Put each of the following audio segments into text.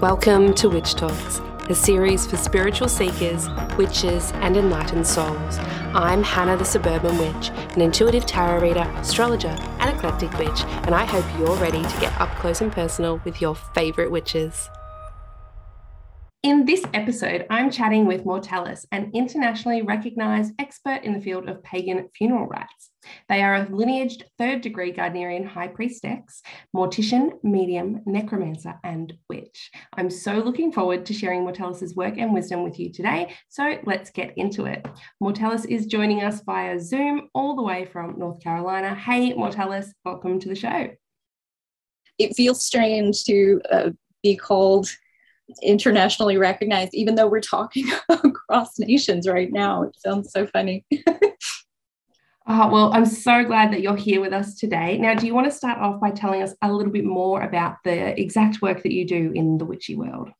Welcome to Witch Talks, a series for spiritual seekers, witches, and enlightened souls. I'm Hannah the Suburban Witch, an intuitive tarot reader, astrologer, and eclectic witch, and I hope you're ready to get up close and personal with your favourite witches. In this episode, I'm chatting with Mortalis, an internationally recognized expert in the field of pagan funeral rites. They are a lineaged third degree Gardnerian high priestess, mortician, medium, necromancer, and witch. I'm so looking forward to sharing Mortalis's work and wisdom with you today. So let's get into it. Mortalis is joining us via Zoom all the way from North Carolina. Hey, Mortalis, welcome to the show. It feels strange to uh, be called internationally recognized, even though we're talking across nations right now. It sounds so funny. Oh, well, I'm so glad that you're here with us today. Now, do you want to start off by telling us a little bit more about the exact work that you do in the witchy world?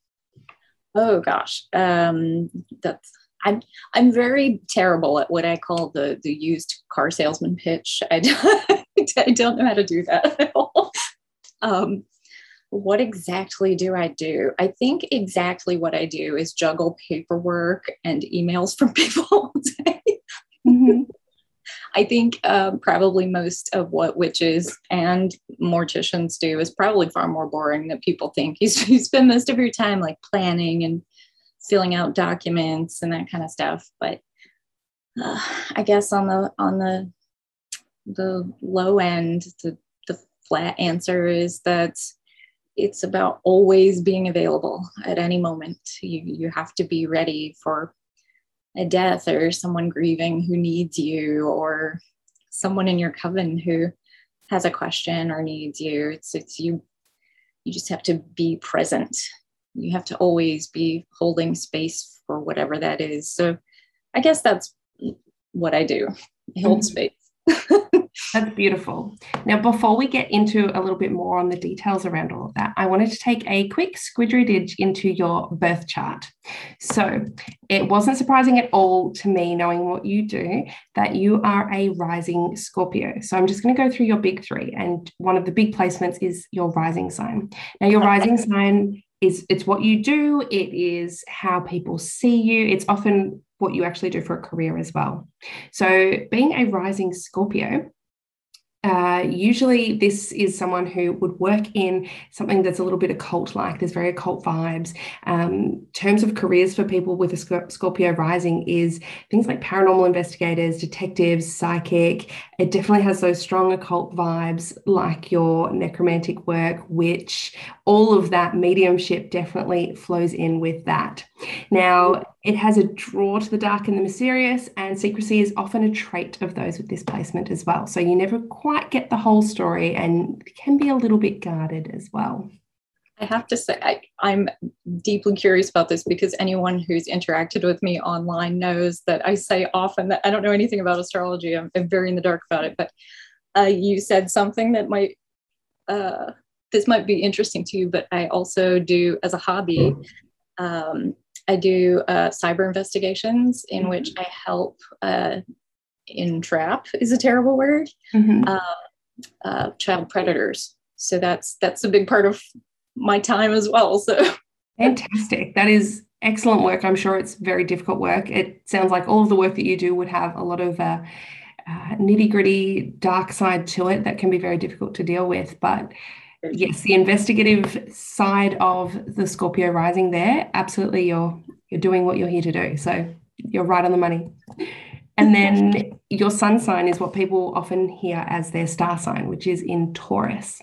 Oh gosh, um, that's I'm I'm very terrible at what I call the the used car salesman pitch. I don't, I don't know how to do that at all. Um, what exactly do I do? I think exactly what I do is juggle paperwork and emails from people all day. Mm-hmm. I think um, probably most of what witches and morticians do is probably far more boring than people think. You, you spend most of your time like planning and filling out documents and that kind of stuff. But uh, I guess on the on the the low end, the the flat answer is that it's about always being available at any moment. You, you have to be ready for a death or someone grieving who needs you or someone in your coven who has a question or needs you. It's, it's you, you just have to be present. You have to always be holding space for whatever that is. So I guess that's what I do. I hold mm-hmm. space. That's beautiful. Now, before we get into a little bit more on the details around all of that, I wanted to take a quick squidry into your birth chart. So, it wasn't surprising at all to me, knowing what you do, that you are a rising Scorpio. So, I'm just going to go through your big three, and one of the big placements is your rising sign. Now, your rising sign is it's what you do it is how people see you it's often what you actually do for a career as well so being a rising scorpio uh, usually, this is someone who would work in something that's a little bit occult like. There's very occult vibes. Um, terms of careers for people with a Scorpio rising is things like paranormal investigators, detectives, psychic. It definitely has those strong occult vibes, like your necromantic work, witch. All of that mediumship definitely flows in with that. Now, it has a draw to the dark and the mysterious, and secrecy is often a trait of those with this placement as well. So you never quite get the whole story and can be a little bit guarded as well. I have to say, I, am deeply curious about this because anyone who's interacted with me online knows that I say often that I don't know anything about astrology. I'm, I'm very in the dark about it. But uh, you said something that might, uh, this might be interesting to you, but I also do as a hobby. Um, I do uh, cyber investigations in mm-hmm. which I help uh, entrap is a terrible word mm-hmm. uh, uh, child predators. So that's that's a big part of my time as well. So fantastic. That is excellent work. I'm sure it's very difficult work. It sounds like all of the work that you do would have a lot of uh, uh, nitty gritty dark side to it that can be very difficult to deal with, but yes, the investigative side of the Scorpio rising there, absolutely you're you're doing what you're here to do. So you're right on the money. And then your sun sign is what people often hear as their star sign, which is in Taurus.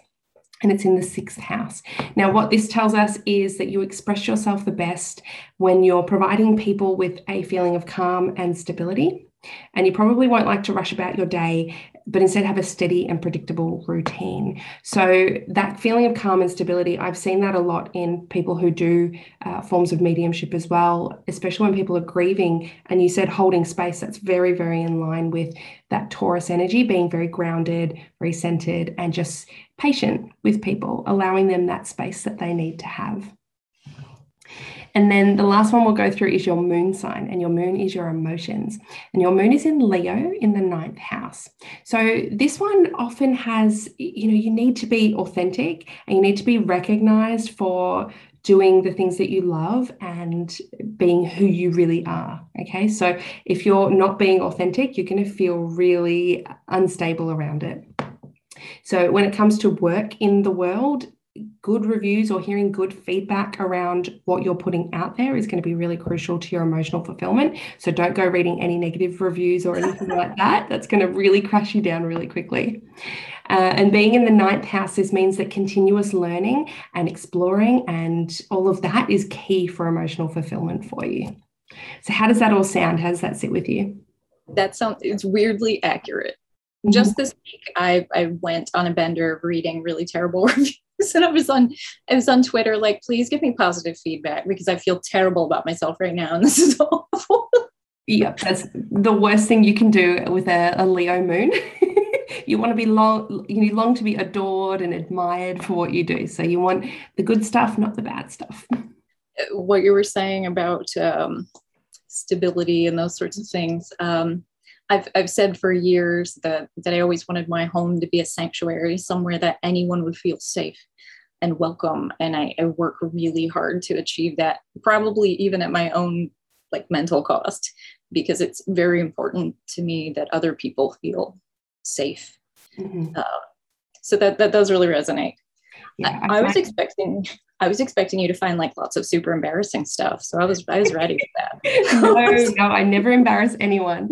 And it's in the sixth house. Now, what this tells us is that you express yourself the best when you're providing people with a feeling of calm and stability. And you probably won't like to rush about your day but instead have a steady and predictable routine. So, that feeling of calm and stability, I've seen that a lot in people who do uh, forms of mediumship as well, especially when people are grieving. And you said holding space, that's very, very in line with that Taurus energy, being very grounded, very centered, and just patient with people, allowing them that space that they need to have. And then the last one we'll go through is your moon sign, and your moon is your emotions. And your moon is in Leo in the ninth house. So this one often has, you know, you need to be authentic and you need to be recognized for doing the things that you love and being who you really are. Okay. So if you're not being authentic, you're going to feel really unstable around it. So when it comes to work in the world, good reviews or hearing good feedback around what you're putting out there is going to be really crucial to your emotional fulfillment. So don't go reading any negative reviews or anything like that. That's going to really crash you down really quickly. Uh, and being in the ninth house, this means that continuous learning and exploring and all of that is key for emotional fulfillment for you. So, how does that all sound? How does that sit with you? That sounds it's weirdly accurate. Mm-hmm. Just this week, I I went on a bender of reading really terrible reviews, and I was on I was on Twitter like, please give me positive feedback because I feel terrible about myself right now, and this is awful. Yep, that's the worst thing you can do with a, a Leo moon. you want to be long you long to be adored and admired for what you do so you want the good stuff not the bad stuff what you were saying about um, stability and those sorts of things um, I've, I've said for years that, that I always wanted my home to be a sanctuary, somewhere that anyone would feel safe and welcome. And I, I work really hard to achieve that, probably even at my own like mental cost, because it's very important to me that other people feel safe. Mm-hmm. Uh, so that that does really resonate. Yeah, I, I was expecting I was expecting you to find like lots of super embarrassing stuff. So I was I was ready for that. no, no, I never embarrass anyone.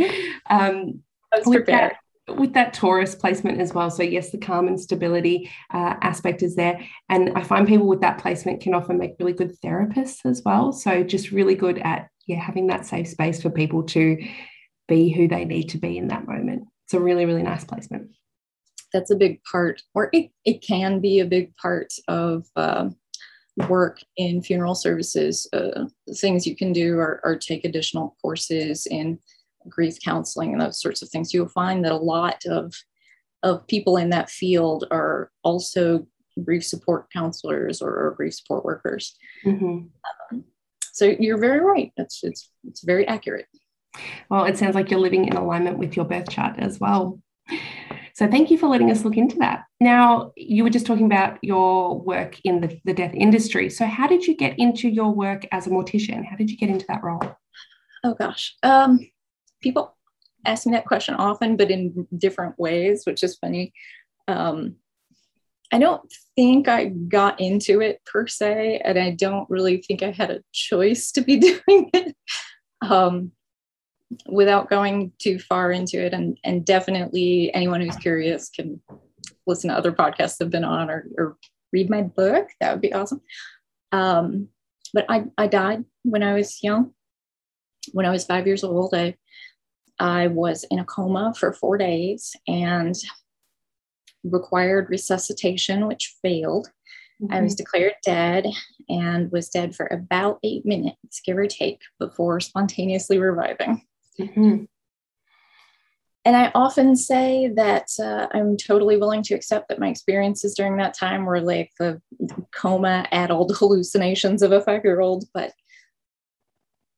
Um, I was prepared. That, with that Taurus placement as well. So yes, the calm and stability uh, aspect is there, and I find people with that placement can often make really good therapists as well. So just really good at yeah having that safe space for people to be who they need to be in that moment it's a really really nice placement that's a big part or it, it can be a big part of uh, work in funeral services. Uh, things you can do are, are, take additional courses in grief counseling and those sorts of things. You'll find that a lot of of people in that field are also grief support counselors or, or grief support workers. Mm-hmm. um, so you're very right. It's it's it's very accurate. Well, it sounds like you're living in alignment with your birth chart as well. So thank you for letting us look into that. Now, you were just talking about your work in the, the death industry. So how did you get into your work as a mortician? How did you get into that role? Oh gosh. Um, people ask me that question often, but in different ways, which is funny. Um, I don't think I got into it per se, and I don't really think I had a choice to be doing it. Um, without going too far into it, and, and definitely anyone who's curious can listen to other podcasts I've been on or, or read my book. That would be awesome. Um, but I, I died when I was young. When I was five years old, I, I was in a coma for four days and required resuscitation, which failed. Mm-hmm. I was mm-hmm. declared dead and was dead for about eight minutes, give or take, before spontaneously reviving. Mm-hmm. And I often say that uh, I'm totally willing to accept that my experiences during that time were like the coma addled hallucinations of a five year old. But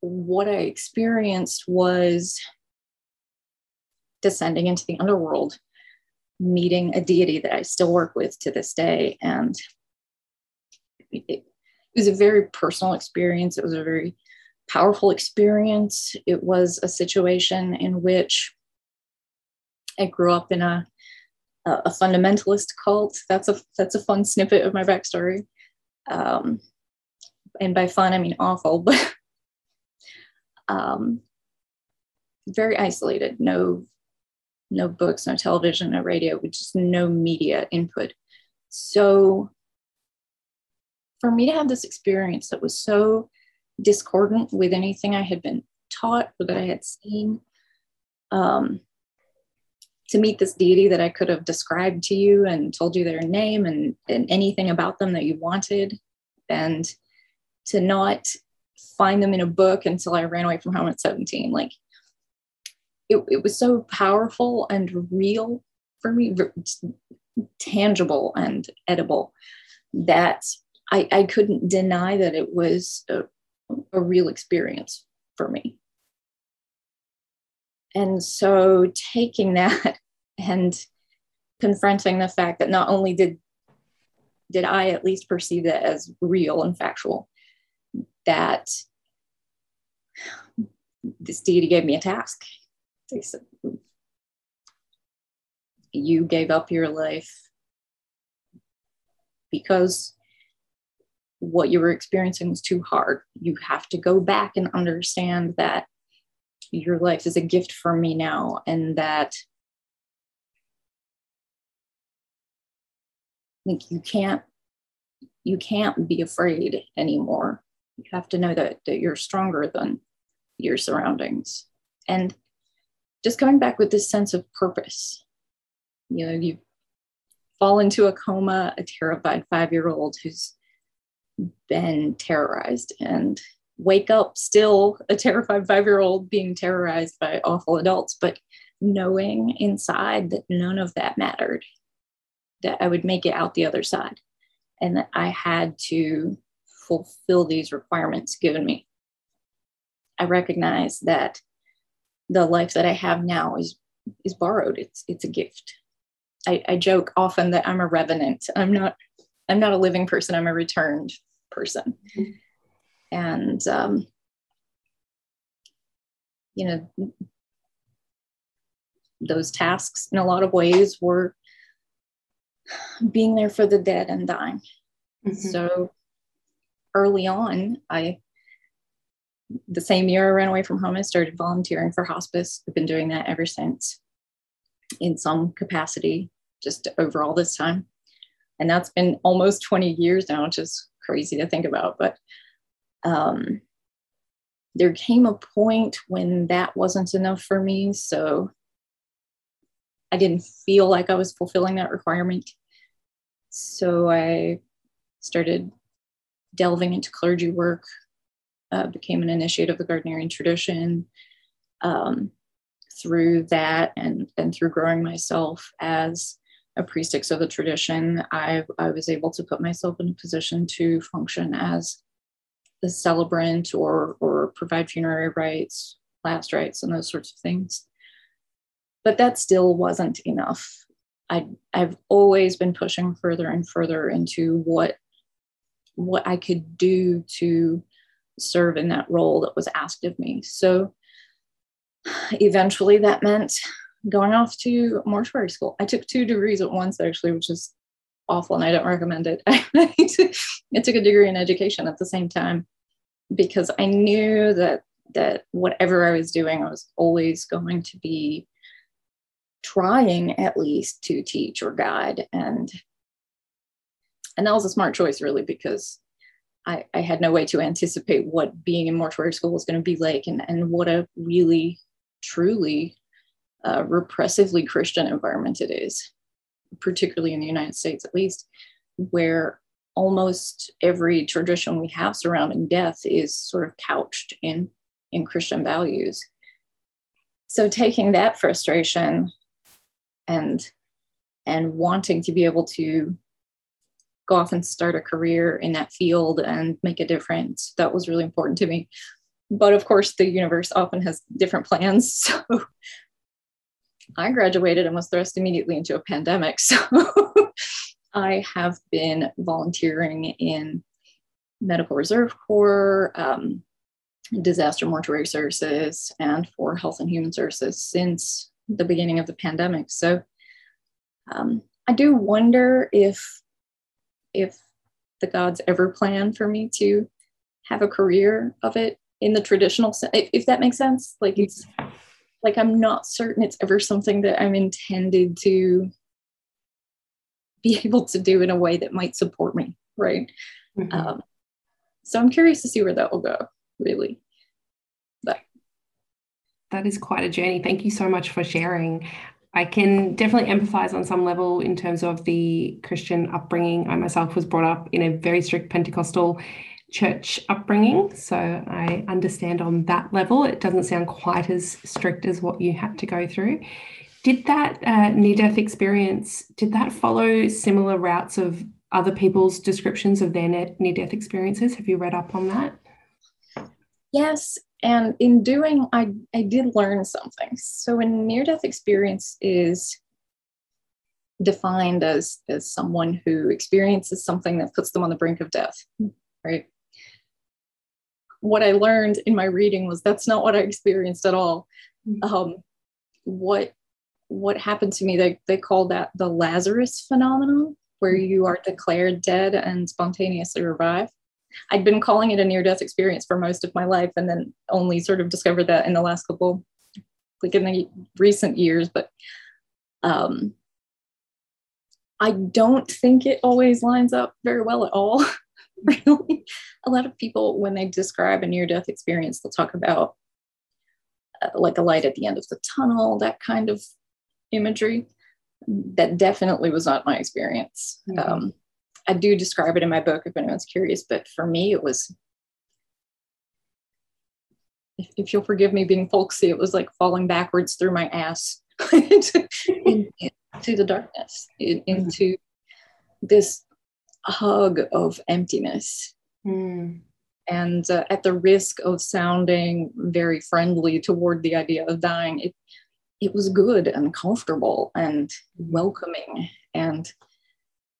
what I experienced was descending into the underworld, meeting a deity that I still work with to this day. And it, it was a very personal experience. It was a very powerful experience. It was a situation in which I grew up in a a fundamentalist cult. That's a that's a fun snippet of my backstory. Um, and by fun, I mean awful, but um, very isolated. No, no books, no television, no radio, just no media input. So, for me to have this experience that was so discordant with anything I had been taught or that I had seen. Um, to meet this deity that I could have described to you and told you their name and, and anything about them that you wanted, and to not find them in a book until I ran away from home at 17. Like it, it was so powerful and real for me, tangible and edible that I, I couldn't deny that it was a, a real experience for me. And so taking that and confronting the fact that not only did did I at least perceive that as real and factual, that this deity gave me a task. They said, You gave up your life because what you were experiencing was too hard. You have to go back and understand that your life is a gift for me now and that like you can't you can't be afraid anymore you have to know that that you're stronger than your surroundings and just coming back with this sense of purpose you know you fall into a coma a terrified five year old who's been terrorized and wake up still a terrified five year old being terrorized by awful adults, but knowing inside that none of that mattered, that I would make it out the other side, and that I had to fulfill these requirements given me. I recognize that the life that I have now is is borrowed. It's it's a gift. I, I joke often that I'm a revenant. I'm not I'm not a living person. I'm a returned person. Mm-hmm and um, you know those tasks in a lot of ways were being there for the dead and dying mm-hmm. so early on i the same year i ran away from home i started volunteering for hospice i've been doing that ever since in some capacity just over all this time and that's been almost 20 years now which is crazy to think about but um, there came a point when that wasn't enough for me. So I didn't feel like I was fulfilling that requirement. So I started delving into clergy work, uh, became an initiate of the Gardnerian tradition. Um, through that and, and through growing myself as a priestess of the tradition, I, I was able to put myself in a position to function as the celebrant or or provide funerary rites, last rites, and those sorts of things. But that still wasn't enough. I I've always been pushing further and further into what what I could do to serve in that role that was asked of me. So eventually that meant going off to mortuary school. I took two degrees at once actually, which is awful and I don't recommend it. I took a degree in education at the same time because I knew that that whatever I was doing, I was always going to be trying at least to teach or guide and and that was a smart choice really because I, I had no way to anticipate what being in mortuary school was going to be like and, and what a really truly uh, repressively Christian environment it is particularly in the United States at least, where almost every tradition we have surrounding death is sort of couched in, in Christian values. So taking that frustration and and wanting to be able to go off and start a career in that field and make a difference that was really important to me but of course the universe often has different plans so I graduated and was thrust immediately into a pandemic. So I have been volunteering in Medical Reserve Corps, um, disaster mortuary services, and for health and human services since the beginning of the pandemic. So um, I do wonder if if the gods ever plan for me to have a career of it in the traditional sense, if, if that makes sense. Like it's like i'm not certain it's ever something that i'm intended to be able to do in a way that might support me right mm-hmm. um, so i'm curious to see where that will go really but that is quite a journey thank you so much for sharing I can definitely empathize on some level in terms of the Christian upbringing. I myself was brought up in a very strict Pentecostal church upbringing. So I understand on that level. It doesn't sound quite as strict as what you had to go through. Did that uh, near death experience, did that follow similar routes of other people's descriptions of their near death experiences? Have you read up on that? Yes, and in doing, I I did learn something. So, a near death experience is defined as as someone who experiences something that puts them on the brink of death, right? What I learned in my reading was that's not what I experienced at all. Mm-hmm. Um, what what happened to me? They they call that the Lazarus phenomenon, where mm-hmm. you are declared dead and spontaneously revive. I'd been calling it a near death experience for most of my life, and then only sort of discovered that in the last couple, like in the recent years. But um, I don't think it always lines up very well at all. really, a lot of people, when they describe a near death experience, they'll talk about uh, like a light at the end of the tunnel, that kind of imagery. That definitely was not my experience. Mm-hmm. Um, I do describe it in my book if anyone's curious, but for me, it was, if, if you'll forgive me being folksy, it was like falling backwards through my ass into, into the darkness, in, into this hug of emptiness. Mm. And uh, at the risk of sounding very friendly toward the idea of dying, it, it was good and comfortable and welcoming. And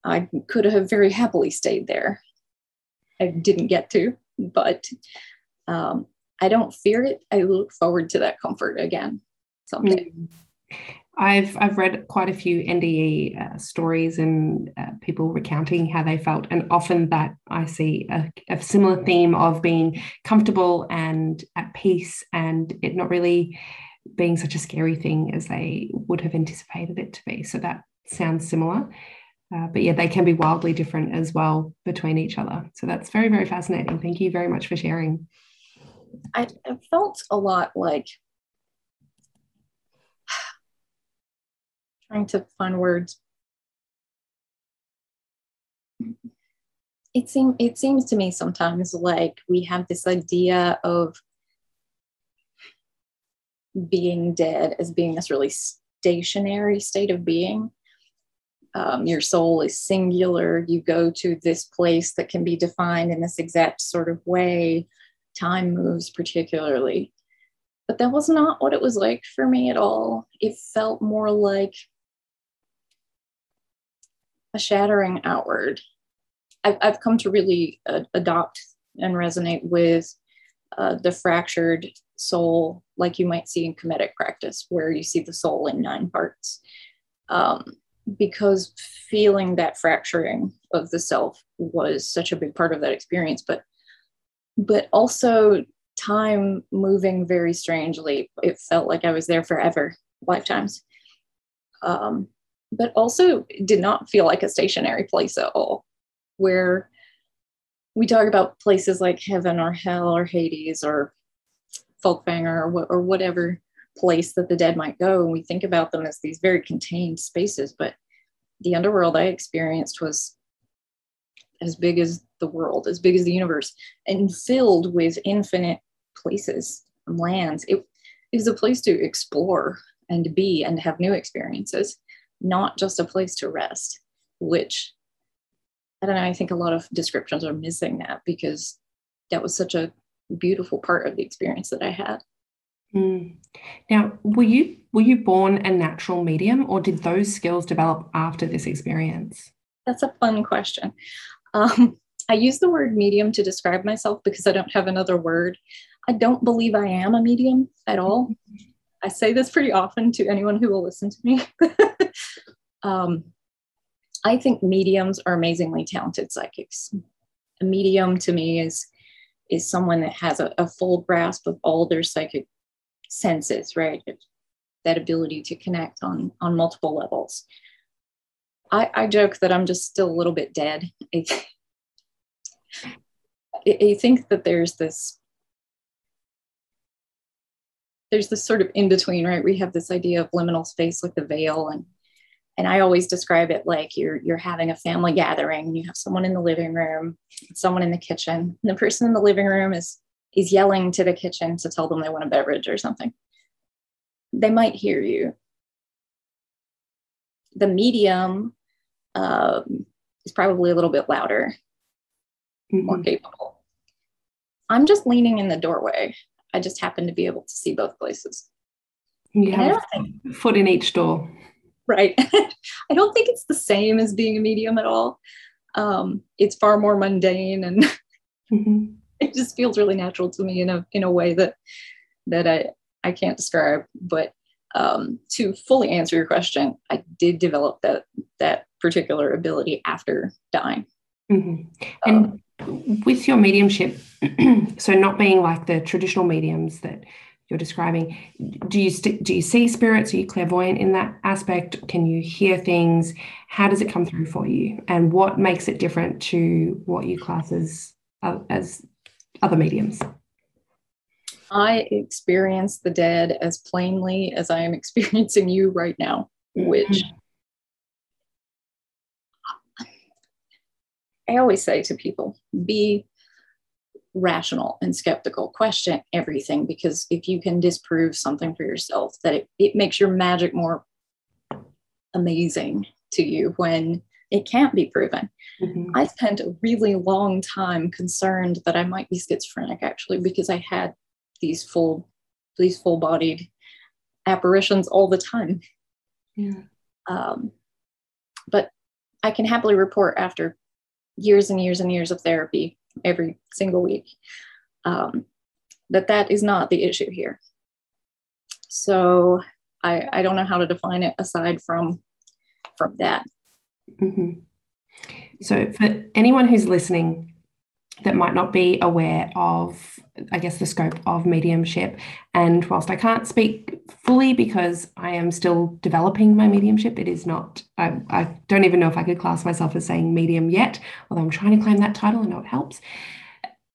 I could have very happily stayed there. I didn't get to, but um, I don't fear it. I look forward to that comfort again someday. Mm. I've I've read quite a few NDE uh, stories and uh, people recounting how they felt, and often that I see a, a, similar theme of being comfortable and at peace, and it not really being such a scary thing as they would have anticipated it to be. So that sounds similar, uh, but yeah, they can be wildly different as well between each other. So that's very very fascinating. Thank you very much for sharing. I, I felt a lot like trying to find words. It seems it seems to me sometimes like we have this idea of being dead as being this really stationary state of being. Um, your soul is singular. You go to this place that can be defined in this exact sort of way. Time moves particularly. But that was not what it was like for me at all. It felt more like a shattering outward. I've, I've come to really uh, adopt and resonate with uh, the fractured soul, like you might see in Kemetic practice, where you see the soul in nine parts. Um, because feeling that fracturing of the self was such a big part of that experience, but but also time moving very strangely. It felt like I was there forever, lifetimes. Um, but also did not feel like a stationary place at all, where we talk about places like heaven or hell or Hades or Folkvangr or, or whatever place that the dead might go. And we think about them as these very contained spaces, but the underworld I experienced was as big as the world, as big as the universe, and filled with infinite places and lands. It, it was a place to explore and be and have new experiences not just a place to rest, which I don't know, I think a lot of descriptions are missing that because that was such a beautiful part of the experience that I had. Mm. Now, were you were you born a natural medium, or did those skills develop after this experience? That's a fun question. Um, I use the word medium to describe myself because I don't have another word. I don't believe I am a medium at all. I say this pretty often to anyone who will listen to me. um, I think mediums are amazingly talented psychics. A medium to me is is someone that has a, a full grasp of all their psychic senses, right? That ability to connect on on multiple levels. I, I joke that I'm just still a little bit dead. I, I think that there's this there's this sort of in between, right? We have this idea of liminal space like the veil and and I always describe it like you're you're having a family gathering and you have someone in the living room, someone in the kitchen. And the person in the living room is is yelling to the kitchen to tell them they want a beverage or something. They might hear you. The medium um, is probably a little bit louder, mm-hmm. more capable. I'm just leaning in the doorway. I just happen to be able to see both places. You have a foot in each door. Right. I don't think it's the same as being a medium at all. Um, it's far more mundane and mm-hmm. it just feels really natural to me in a in a way that that I, I can't describe. But um, to fully answer your question, I did develop that that particular ability after dying. Mm-hmm. And um, with your mediumship, so not being like the traditional mediums that you're describing, do you st- do you see spirits? Are you clairvoyant in that aspect? Can you hear things? How does it come through for you? And what makes it different to what you class as uh, as other mediums? I experience the dead as plainly as I am experiencing you right now, which mm-hmm. I always say to people be rational and skeptical, question everything, because if you can disprove something for yourself, that it, it makes your magic more amazing to you when it can't be proven. Mm-hmm. I spent a really long time concerned that I might be schizophrenic actually because I had these full these full bodied apparitions all the time. Yeah. Um, but I can happily report after years and years and years of therapy every single week um, that that is not the issue here. So I, I don't know how to define it aside from from that. Mm-hmm. So for anyone who's listening that might not be aware of, I guess, the scope of mediumship. And whilst I can't speak fully because I am still developing my mediumship, it is not, I, I don't even know if I could class myself as saying medium yet, although I'm trying to claim that title. I know it helps.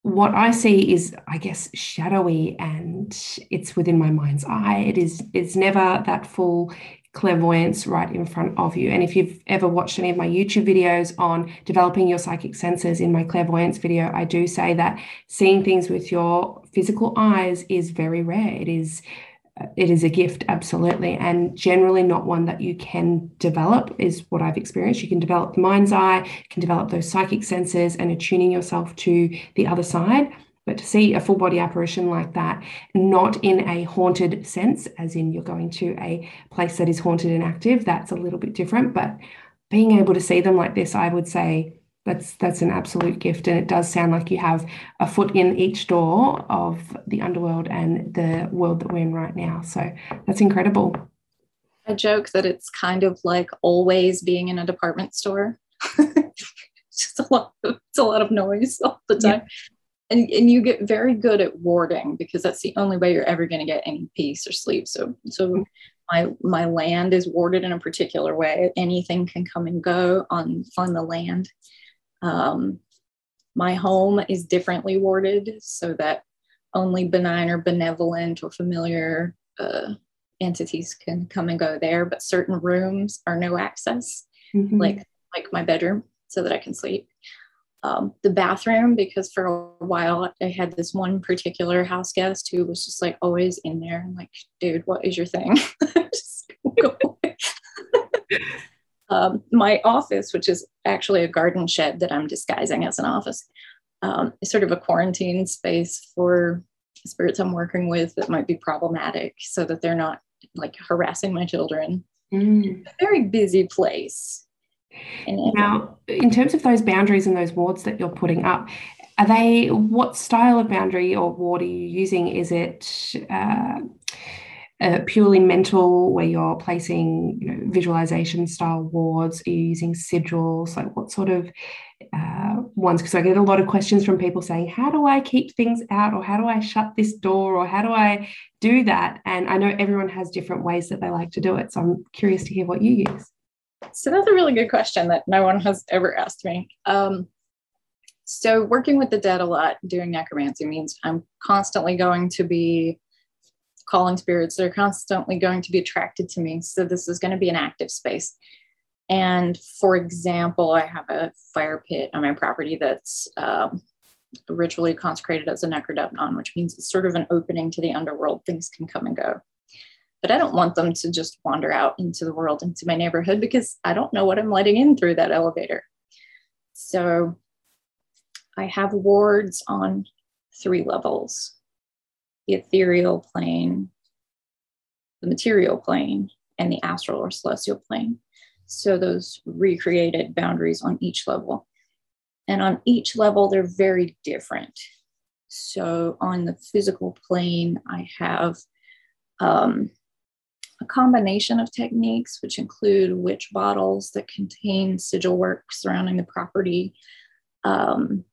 What I see is, I guess, shadowy and it's within my mind's eye. It is, it's never that full clairvoyance right in front of you. And if you've ever watched any of my YouTube videos on developing your psychic senses in my clairvoyance video, I do say that seeing things with your physical eyes is very rare. It is it is a gift absolutely and generally not one that you can develop is what i've experienced you can develop the mind's eye you can develop those psychic senses and attuning yourself to the other side but to see a full body apparition like that, not in a haunted sense, as in you're going to a place that is haunted and active, that's a little bit different. But being able to see them like this, I would say that's that's an absolute gift. And it does sound like you have a foot in each door of the underworld and the world that we're in right now. So that's incredible. I joke that it's kind of like always being in a department store. just a lot of, it's a lot of noise all the time. Yeah and, and you get very good at warding because that's the only way you're ever going to get any peace or sleep. So so my my land is warded in a particular way. Anything can come and go on on the land. Um, my home is differently warded so that only benign or benevolent or familiar uh, entities can come and go there but certain rooms are no access mm-hmm. like like my bedroom so that i can sleep um, the bathroom because for a while I had this one particular house guest who was just like always in there. Like, dude, what is your thing? um, my office, which is actually a garden shed that I'm disguising as an office, um, is sort of a quarantine space for spirits I'm working with that might be problematic so that they're not like harassing my children. Mm. A very busy place. Now, in terms of those boundaries and those wards that you're putting up, are they what style of boundary or ward are you using? Is it uh, uh, purely mental, where you're placing you know, visualization style wards? Are you using sigils? Like what sort of uh, ones? Because I get a lot of questions from people saying, "How do I keep things out?" or "How do I shut this door?" or "How do I do that?" And I know everyone has different ways that they like to do it, so I'm curious to hear what you use. So that's a really good question that no one has ever asked me. Um, so working with the dead a lot, doing necromancy means I'm constantly going to be calling spirits. They're constantly going to be attracted to me. So this is going to be an active space. And for example, I have a fire pit on my property that's um, ritually consecrated as a necrodepnon, which means it's sort of an opening to the underworld. Things can come and go but I don't want them to just wander out into the world, into my neighborhood, because I don't know what I'm letting in through that elevator. So I have wards on three levels the ethereal plane, the material plane, and the astral or celestial plane. So those recreated boundaries on each level. And on each level, they're very different. So on the physical plane, I have um, a combination of techniques, which include witch bottles that contain sigil work surrounding the property, um,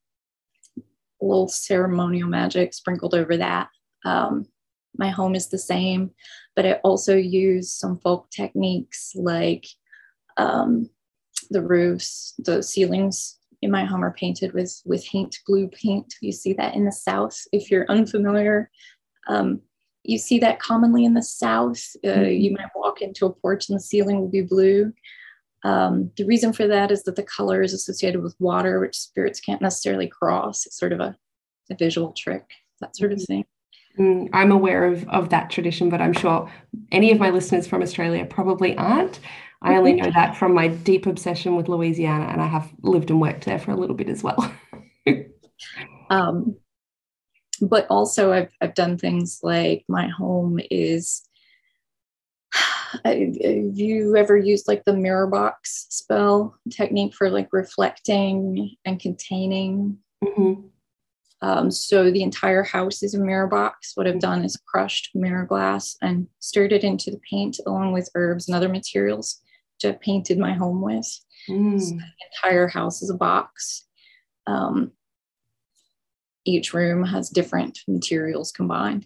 a little ceremonial magic sprinkled over that. Um, my home is the same, but I also use some folk techniques like um, the roofs, the ceilings in my home are painted with with haint blue paint. You see that in the South. If you're unfamiliar, um, you see that commonly in the South. Uh, mm-hmm. You might walk into a porch and the ceiling will be blue. Um, the reason for that is that the color is associated with water, which spirits can't necessarily cross. It's sort of a, a visual trick, that sort of mm-hmm. thing. Mm, I'm aware of, of that tradition, but I'm sure any of my listeners from Australia probably aren't. I only know that from my deep obsession with Louisiana, and I have lived and worked there for a little bit as well. um, but also, I've, I've done things like my home is. Have you ever used like the mirror box spell technique for like reflecting and containing? Mm-hmm. Um, so the entire house is a mirror box. What I've done is crushed mirror glass and stirred it into the paint along with herbs and other materials which I've painted my home with. Mm. So the entire house is a box. Um, each room has different materials combined.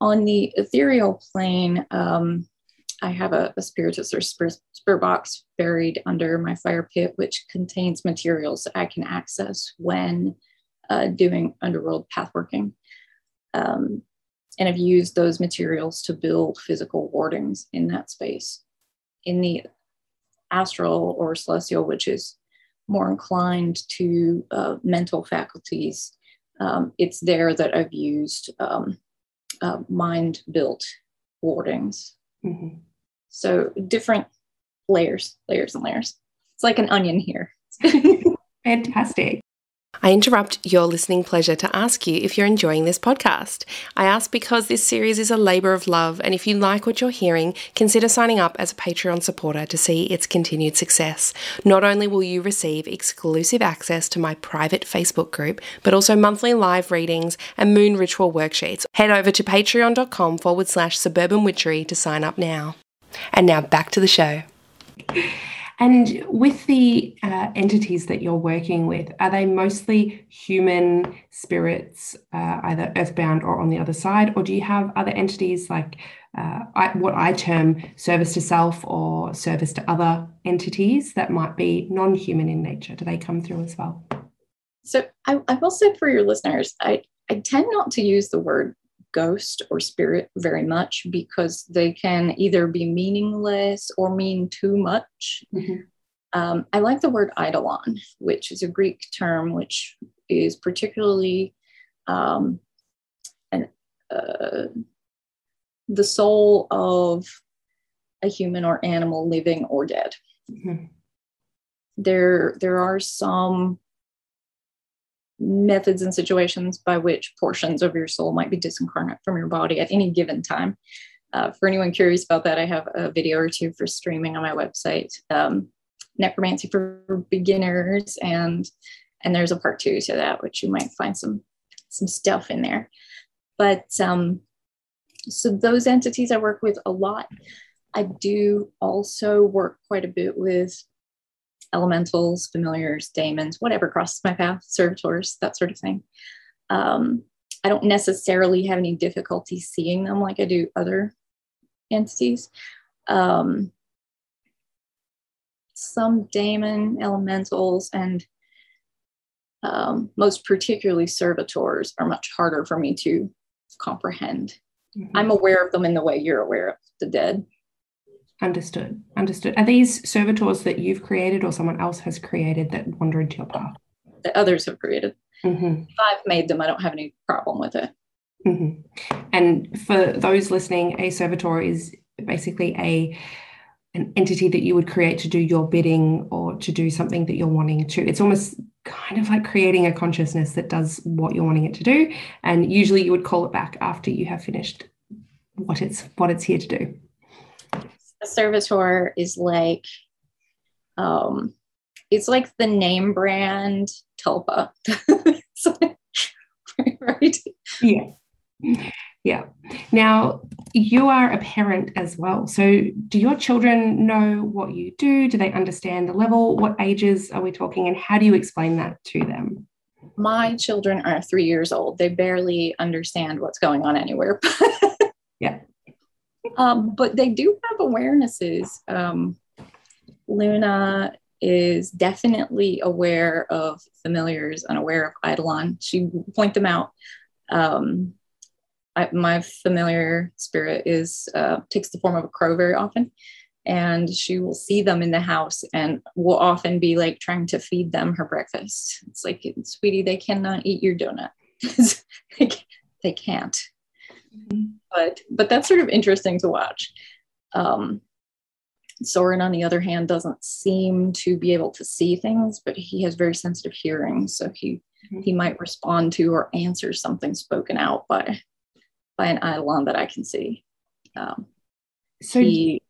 On the ethereal plane, um, I have a, a spiritus or spirit, spirit box buried under my fire pit, which contains materials that I can access when uh, doing underworld pathworking. Um, and I've used those materials to build physical wardings in that space. In the astral or celestial, which is more inclined to uh, mental faculties, um, it's there that I've used um, uh, mind built wardings. Mm-hmm. So different layers, layers, and layers. It's like an onion here. Fantastic. I interrupt your listening pleasure to ask you if you're enjoying this podcast. I ask because this series is a labour of love, and if you like what you're hearing, consider signing up as a Patreon supporter to see its continued success. Not only will you receive exclusive access to my private Facebook group, but also monthly live readings and moon ritual worksheets. Head over to patreon.com forward slash suburban witchery to sign up now. And now back to the show. And with the uh, entities that you're working with, are they mostly human spirits, uh, either earthbound or on the other side? Or do you have other entities like uh, I, what I term service to self or service to other entities that might be non human in nature? Do they come through as well? So I, I will say for your listeners, I, I tend not to use the word ghost or spirit very much because they can either be meaningless or mean too much. Mm-hmm. Um, I like the word eidolon, which is a Greek term which is particularly um, an, uh, the soul of a human or animal, living or dead. Mm-hmm. There, there are some methods and situations by which portions of your soul might be disincarnate from your body at any given time. Uh, for anyone curious about that, I have a video or two for streaming on my website, um, Necromancy for Beginners, and and there's a part two to that, which you might find some some stuff in there. But um, so those entities I work with a lot. I do also work quite a bit with elementals, familiars, daemons, whatever crosses my path, servitors, that sort of thing. Um, I don't necessarily have any difficulty seeing them like I do other entities. Um, some daemon elementals and um, most particularly servitors are much harder for me to comprehend. Mm-hmm. I'm aware of them in the way you're aware of the dead. Understood. Understood. Are these servitors that you've created or someone else has created that wander into your path? That others have created. Mm-hmm. I've made them, I don't have any problem with it. Mm-hmm. And for those listening, a servitor is basically a an entity that you would create to do your bidding or to do something that you're wanting to. It's almost kind of like creating a consciousness that does what you're wanting it to do. And usually you would call it back after you have finished what it's what it's here to do. A servitor is like um it's like the name brand Tulpa. right? Yeah. Yeah. Now, you are a parent as well. So, do your children know what you do? Do they understand the level? What ages are we talking? And how do you explain that to them? My children are three years old. They barely understand what's going on anywhere. yeah. Um, but they do have awarenesses. Um, Luna is definitely aware of familiars and aware of Eidolon. She point them out. Um, I, my familiar spirit is uh, takes the form of a crow very often and she will see them in the house and will often be like trying to feed them her breakfast it's like sweetie they cannot eat your donut they can't mm-hmm. But but that's sort of interesting to watch um, Soren, on the other hand, doesn't seem to be able to see things, but he has very sensitive hearing. So he mm-hmm. he might respond to or answer something spoken out by by an eidolon that I can see. Um, so he,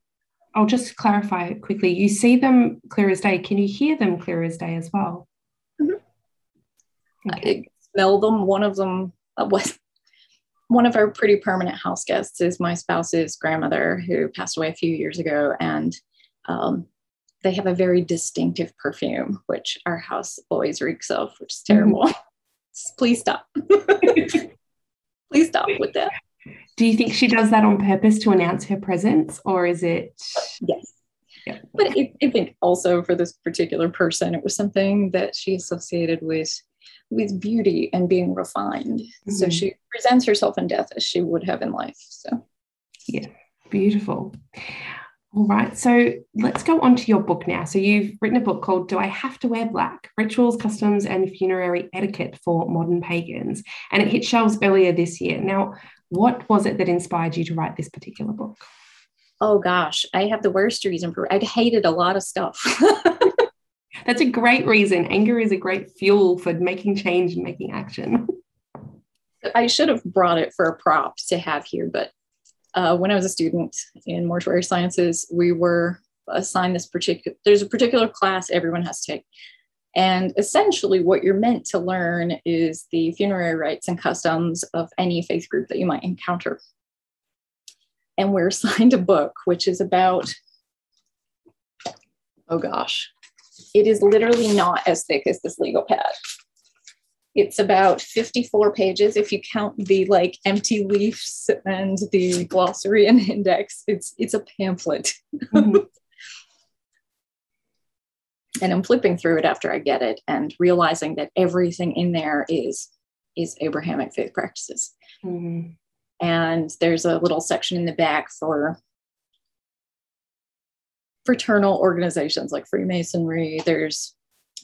I'll just clarify quickly. You see them clear as day. Can you hear them clear as day as well? Mm-hmm. Okay. I smell them. One of them uh, was one of our pretty permanent house guests is my spouse's grandmother who passed away a few years ago. And um, they have a very distinctive perfume, which our house always reeks of, which is terrible. Mm-hmm. Please stop. Please stop with that. Do you think she does that on purpose to announce her presence, or is it? Yes. Yeah. But I, I think also for this particular person, it was something that she associated with with beauty and being refined. Mm-hmm. So she presents herself in death as she would have in life. So, yeah, beautiful. All right, so let's go on to your book now. So, you've written a book called Do I Have to Wear Black? Rituals, Customs, and Funerary Etiquette for Modern Pagans. And it hit shelves earlier this year. Now, what was it that inspired you to write this particular book? Oh gosh, I have the worst reason for I'd hated a lot of stuff. That's a great reason. Anger is a great fuel for making change and making action. I should have brought it for a prop to have here, but uh, when I was a student in mortuary sciences, we were assigned this particular, there's a particular class everyone has to take. And essentially, what you're meant to learn is the funerary rites and customs of any faith group that you might encounter. And we're assigned a book, which is about, oh gosh, it is literally not as thick as this legal pad. It's about 54 pages if you count the like empty leaves and the glossary and index. It's it's a pamphlet. Mm-hmm. and I'm flipping through it after I get it and realizing that everything in there is is Abrahamic faith practices. Mm-hmm. And there's a little section in the back for fraternal organizations like Freemasonry. There's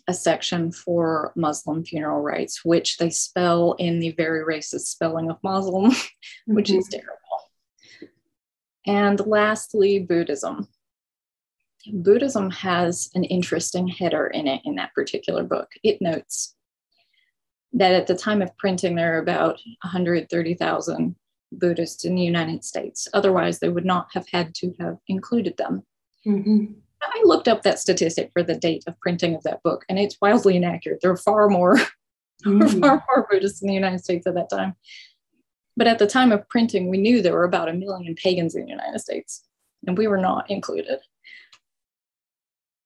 a section for Muslim funeral rites, which they spell in the very racist spelling of Muslim, mm-hmm. which is mm-hmm. terrible. And lastly, Buddhism. Buddhism has an interesting header in it in that particular book. It notes that at the time of printing, there are about 130,000 Buddhists in the United States. Otherwise, they would not have had to have included them. Mm-hmm. I looked up that statistic for the date of printing of that book, and it's wildly inaccurate. There are far more, mm. far more Buddhists in the United States at that time. But at the time of printing, we knew there were about a million pagans in the United States, and we were not included.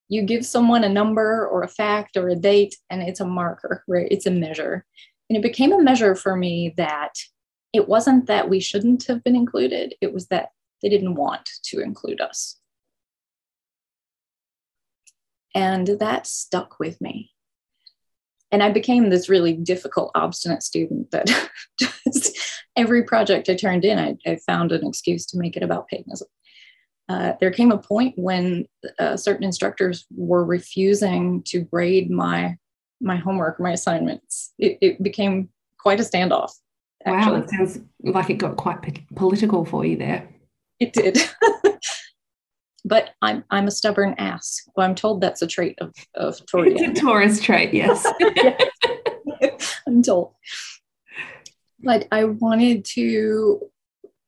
You give someone a number or a fact or a date, and it's a marker, right? It's a measure. And it became a measure for me that it wasn't that we shouldn't have been included, it was that they didn't want to include us. And that stuck with me. And I became this really difficult, obstinate student that just every project I turned in, I, I, found an excuse to make it about paganism. Uh, there came a point when uh, certain instructors were refusing to grade my my homework, my assignments. It, it became quite a standoff. Actually. Wow, it sounds like it got quite political for you there. It did. but I'm I'm a stubborn ass. Well, I'm told that's a trait of of Taurus. It's a Taurus trait, yes. I'm told. But I wanted to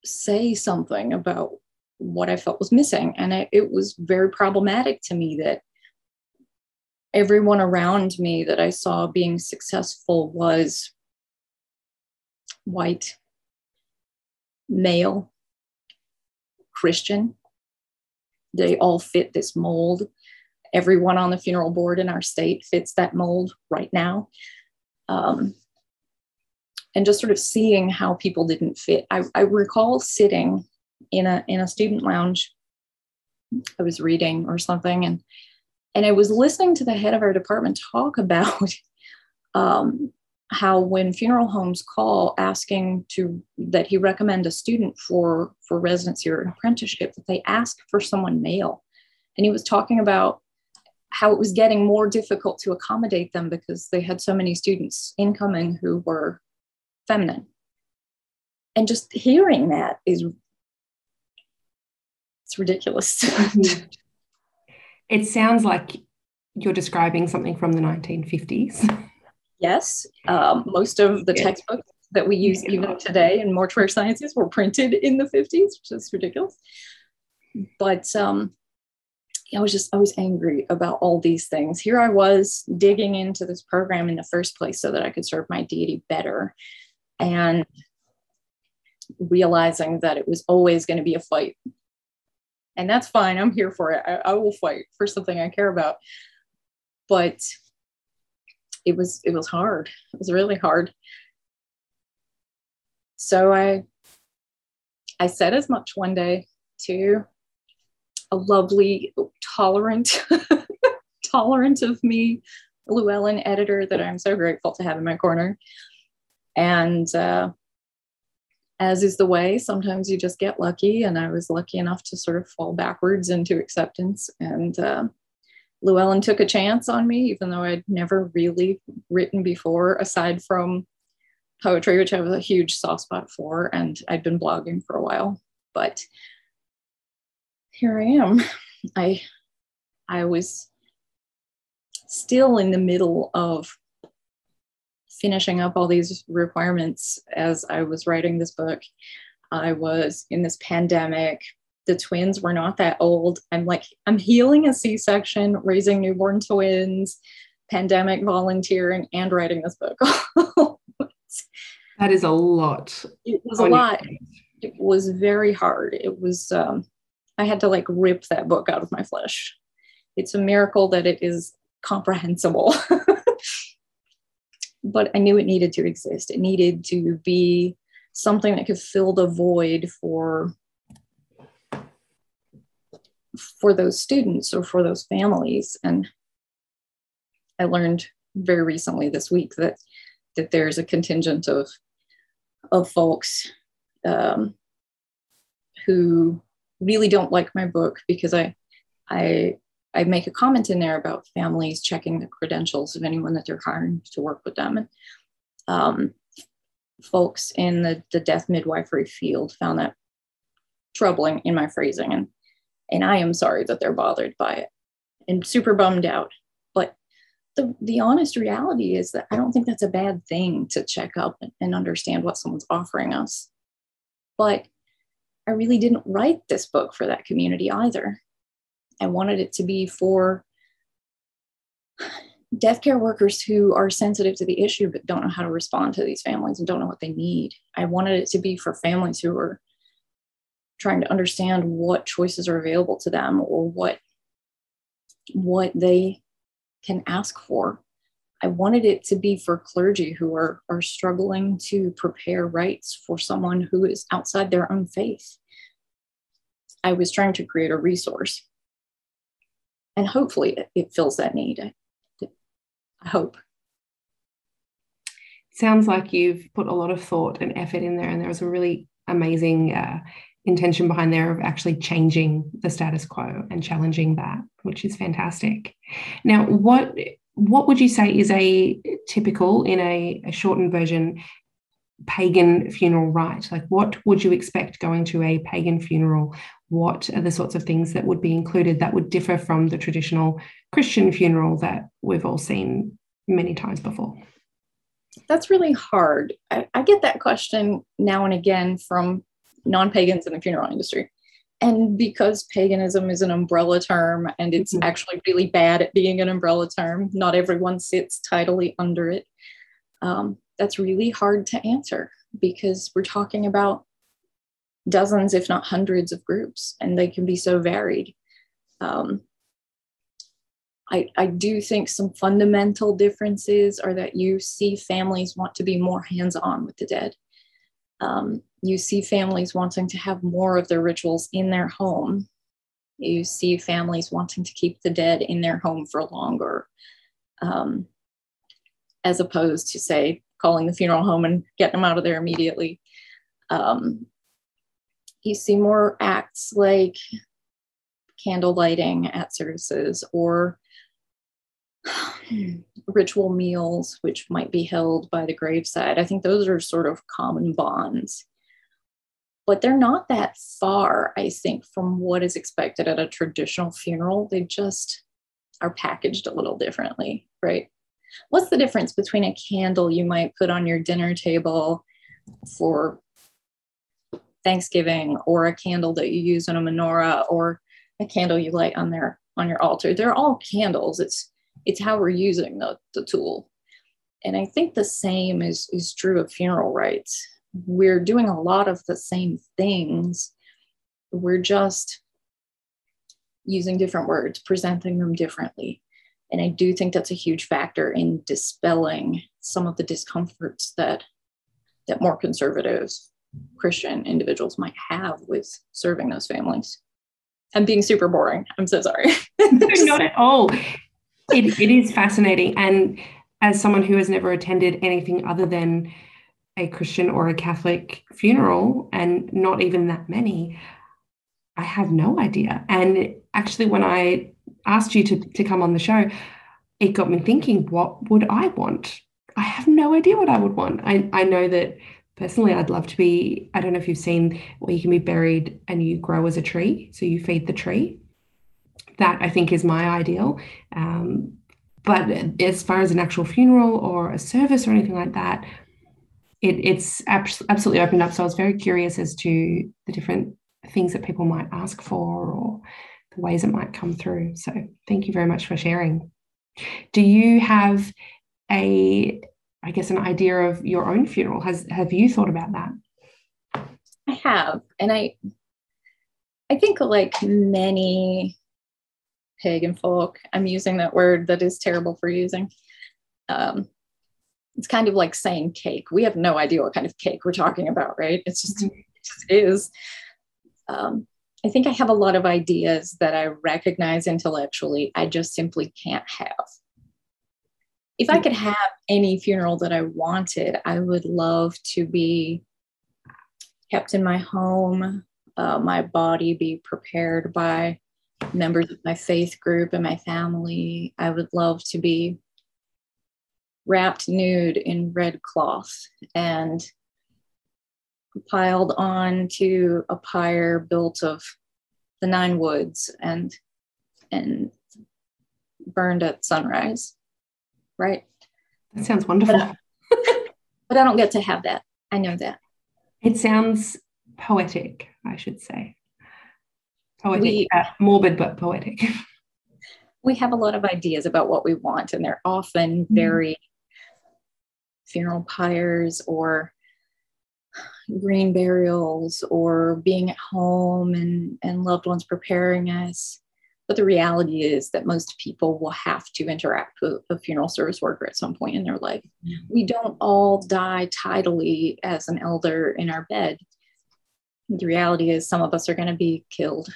say something about what I felt was missing, and it, it was very problematic to me that everyone around me that I saw being successful was white, male, Christian. They all fit this mold. Everyone on the funeral board in our state fits that mold right now. Um, and just sort of seeing how people didn't fit. I, I recall sitting in a in a student lounge. I was reading or something, and and I was listening to the head of our department talk about um, how when funeral homes call asking to that he recommend a student for for residency or apprenticeship that they ask for someone male. And he was talking about how it was getting more difficult to accommodate them because they had so many students incoming who were feminine. And just hearing that is it's ridiculous. It sounds like you're describing something from the 1950s Yes, um, most of the textbooks that we use even today in mortuary sciences were printed in the 50s, which is ridiculous. But um, I was just, I was angry about all these things. Here I was digging into this program in the first place so that I could serve my deity better. And realizing that it was always going to be a fight. And that's fine. I'm here for it. I, I will fight for something I care about. But it was it was hard. It was really hard. So I I said as much one day to a lovely, tolerant, tolerant of me Llewellyn editor that I'm so grateful to have in my corner. And uh, as is the way, sometimes you just get lucky. And I was lucky enough to sort of fall backwards into acceptance. And uh, Llewellyn took a chance on me, even though I'd never really written before, aside from poetry, which I have a huge soft spot for, and I'd been blogging for a while. But here I am. I I was still in the middle of finishing up all these requirements as I was writing this book. I was in this pandemic the twins were not that old. I'm like, I'm healing a C section, raising newborn twins, pandemic volunteering, and writing this book. that is a lot. It was a lot. It was very hard. It was, um, I had to like rip that book out of my flesh. It's a miracle that it is comprehensible. but I knew it needed to exist. It needed to be something that could fill the void for for those students or for those families. And I learned very recently this week that that there's a contingent of of folks um, who really don't like my book because I I I make a comment in there about families checking the credentials of anyone that they're hiring to work with them. And um, folks in the, the death midwifery field found that troubling in my phrasing. And and I am sorry that they're bothered by it and super bummed out. But the, the honest reality is that I don't think that's a bad thing to check up and understand what someone's offering us. But I really didn't write this book for that community either. I wanted it to be for death care workers who are sensitive to the issue but don't know how to respond to these families and don't know what they need. I wanted it to be for families who are trying to understand what choices are available to them or what what they can ask for. I wanted it to be for clergy who are are struggling to prepare rites for someone who is outside their own faith. I was trying to create a resource. And hopefully it, it fills that need. I, hope. Sounds like you've put a lot of thought and effort in there and there was a really amazing uh, intention behind there of actually changing the status quo and challenging that, which is fantastic. Now, what what would you say is a typical in a, a shortened version pagan funeral rite? Like, what would you expect going to a pagan funeral? What are the sorts of things that would be included that would differ from the traditional Christian funeral that we've all seen many times before? That's really hard. I, I get that question now and again from non pagans in the funeral industry. And because paganism is an umbrella term and it's mm-hmm. actually really bad at being an umbrella term, not everyone sits tidily under it. Um, that's really hard to answer because we're talking about dozens, if not hundreds, of groups, and they can be so varied. Um, I, I do think some fundamental differences are that you see families want to be more hands on with the dead. Um, you see families wanting to have more of their rituals in their home. You see families wanting to keep the dead in their home for longer, um, as opposed to, say, calling the funeral home and getting them out of there immediately. Um, you see more acts like candle lighting at services or ritual meals, which might be held by the graveside. I think those are sort of common bonds. But they're not that far, I think, from what is expected at a traditional funeral. They just are packaged a little differently, right? What's the difference between a candle you might put on your dinner table for Thanksgiving or a candle that you use in a menorah or a candle you light on their on your altar? They're all candles. It's it's how we're using the, the tool. And I think the same is, is true of funeral rites. We're doing a lot of the same things. We're just using different words, presenting them differently. And I do think that's a huge factor in dispelling some of the discomforts that that more conservative Christian individuals might have with serving those families. I'm being super boring. I'm so sorry. Not at all it, it is fascinating. And as someone who has never attended anything other than a Christian or a Catholic funeral, and not even that many, I have no idea. And actually, when I asked you to, to come on the show, it got me thinking, what would I want? I have no idea what I would want. I, I know that personally, I'd love to be, I don't know if you've seen where you can be buried and you grow as a tree. So you feed the tree that I think is my ideal. Um, but as far as an actual funeral or a service or anything like that, it, it's absolutely opened up. So I was very curious as to the different things that people might ask for or the ways it might come through. So thank you very much for sharing. Do you have a, I guess, an idea of your own funeral? Has have you thought about that? I have, and I, I think like many pagan folk. I'm using that word that is terrible for using. Um, it's kind of like saying cake. We have no idea what kind of cake we're talking about, right? It's just, mm-hmm. it just is. Um, I think I have a lot of ideas that I recognize intellectually, I just simply can't have. If I could have any funeral that I wanted, I would love to be kept in my home, uh, my body be prepared by members of my faith group and my family. I would love to be wrapped nude in red cloth and piled onto a pyre built of the nine woods and and burned at sunrise right? That sounds wonderful. But, but i don't get to have that. I know that. It sounds poetic i should say Poetic, we, uh, morbid but poetic. we have a lot of ideas about what we want, and they're often mm-hmm. very funeral pyres or green burials or being at home and, and loved ones preparing us. But the reality is that most people will have to interact with a funeral service worker at some point in their life. Mm-hmm. We don't all die tidily as an elder in our bed. The reality is, some of us are going to be killed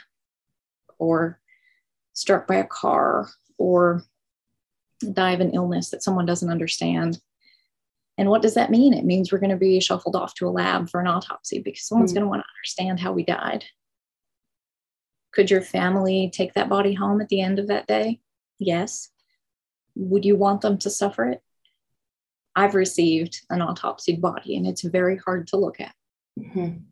or struck by a car or die of an illness that someone doesn't understand. And what does that mean? It means we're going to be shuffled off to a lab for an autopsy because someone's mm. going to want to understand how we died. Could your family take that body home at the end of that day? Yes. Would you want them to suffer it? I've received an autopsied body and it's very hard to look at. Mm-hmm.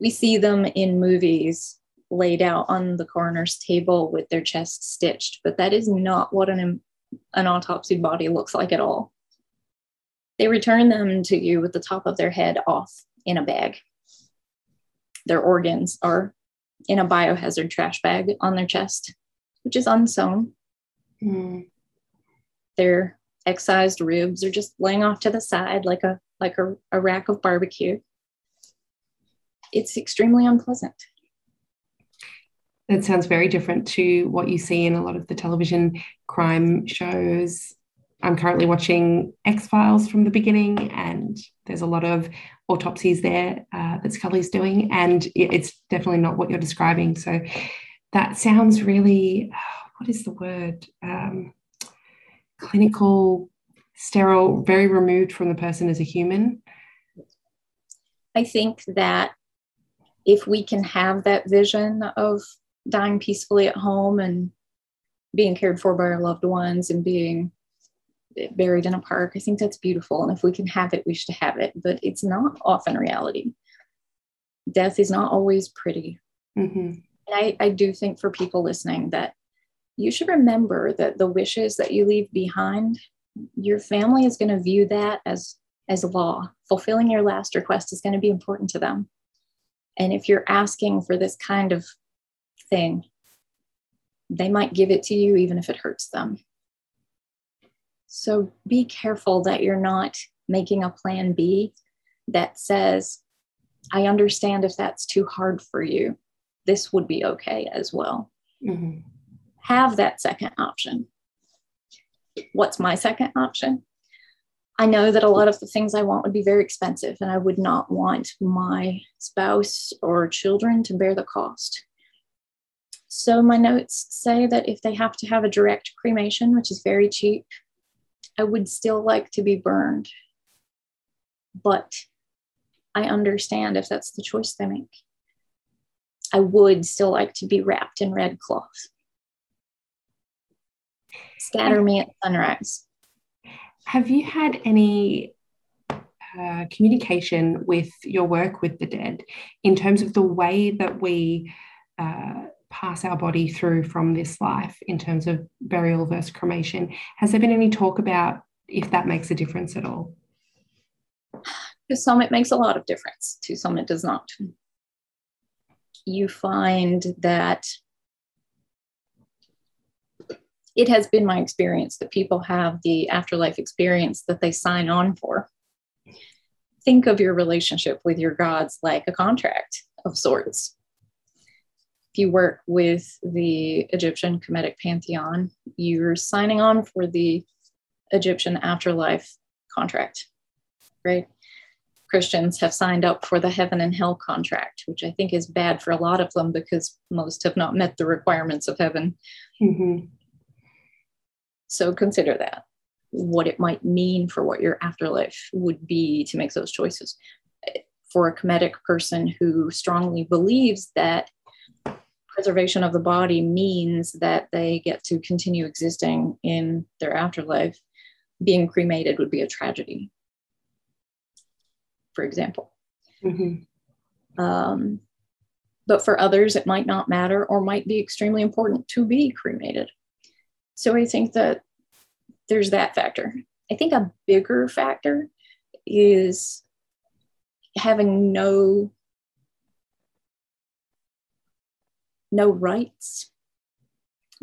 We see them in movies laid out on the coroner's table with their chest stitched, but that is not what an, an autopsied body looks like at all. They return them to you with the top of their head off in a bag. Their organs are in a biohazard trash bag on their chest, which is unsewn. Mm. Their excised ribs are just laying off to the side like a like a, a rack of barbecue. It's extremely unpleasant. That sounds very different to what you see in a lot of the television crime shows. I'm currently watching X Files from the beginning, and there's a lot of autopsies there uh, that Scully's doing, and it's definitely not what you're describing. So that sounds really, what is the word? Um, clinical, sterile, very removed from the person as a human. I think that if we can have that vision of dying peacefully at home and being cared for by our loved ones and being buried in a park, I think that's beautiful. And if we can have it, we should have it. But it's not often reality. Death is not always pretty. Mm-hmm. I, I do think for people listening that you should remember that the wishes that you leave behind, your family is going to view that as as law. Fulfilling your last request is going to be important to them. And if you're asking for this kind of thing, they might give it to you even if it hurts them. So be careful that you're not making a plan B that says, I understand if that's too hard for you. This would be okay as well. Mm-hmm have that second option. What's my second option? I know that a lot of the things I want would be very expensive, and I would not want my spouse or children to bear the cost. So, my notes say that if they have to have a direct cremation, which is very cheap, I would still like to be burned. But I understand if that's the choice they make. I would still like to be wrapped in red cloth. Scatter me at sunrise. Have you had any uh, communication with your work with the dead in terms of the way that we uh, pass our body through from this life in terms of burial versus cremation? Has there been any talk about if that makes a difference at all? To some, it makes a lot of difference. To some, it does not. You find that it has been my experience that people have the afterlife experience that they sign on for. Think of your relationship with your gods like a contract of sorts. If you work with the Egyptian Kemetic pantheon, you're signing on for the Egyptian afterlife contract, right? Christians have signed up for the heaven and hell contract, which I think is bad for a lot of them because most have not met the requirements of heaven. Mm-hmm. So consider that, what it might mean for what your afterlife would be to make those choices. For a Kemetic person who strongly believes that preservation of the body means that they get to continue existing in their afterlife, being cremated would be a tragedy, for example. Mm-hmm. Um, but for others, it might not matter or might be extremely important to be cremated. So I think that there's that factor. I think a bigger factor is having no no rites,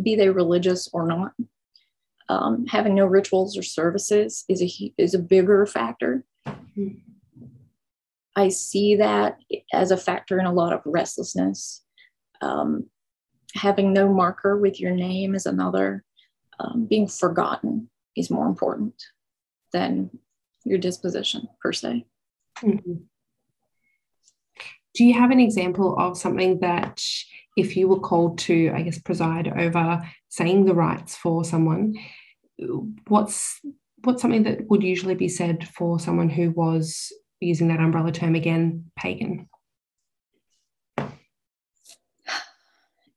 be they religious or not. Um, having no rituals or services is a is a bigger factor. I see that as a factor in a lot of restlessness. Um, having no marker with your name is another um, being forgotten is more important than your disposition per se. Mm-hmm. Do you have an example of something that, if you were called to, I guess, preside over saying the rites for someone, what's what's something that would usually be said for someone who was using that umbrella term again, pagan?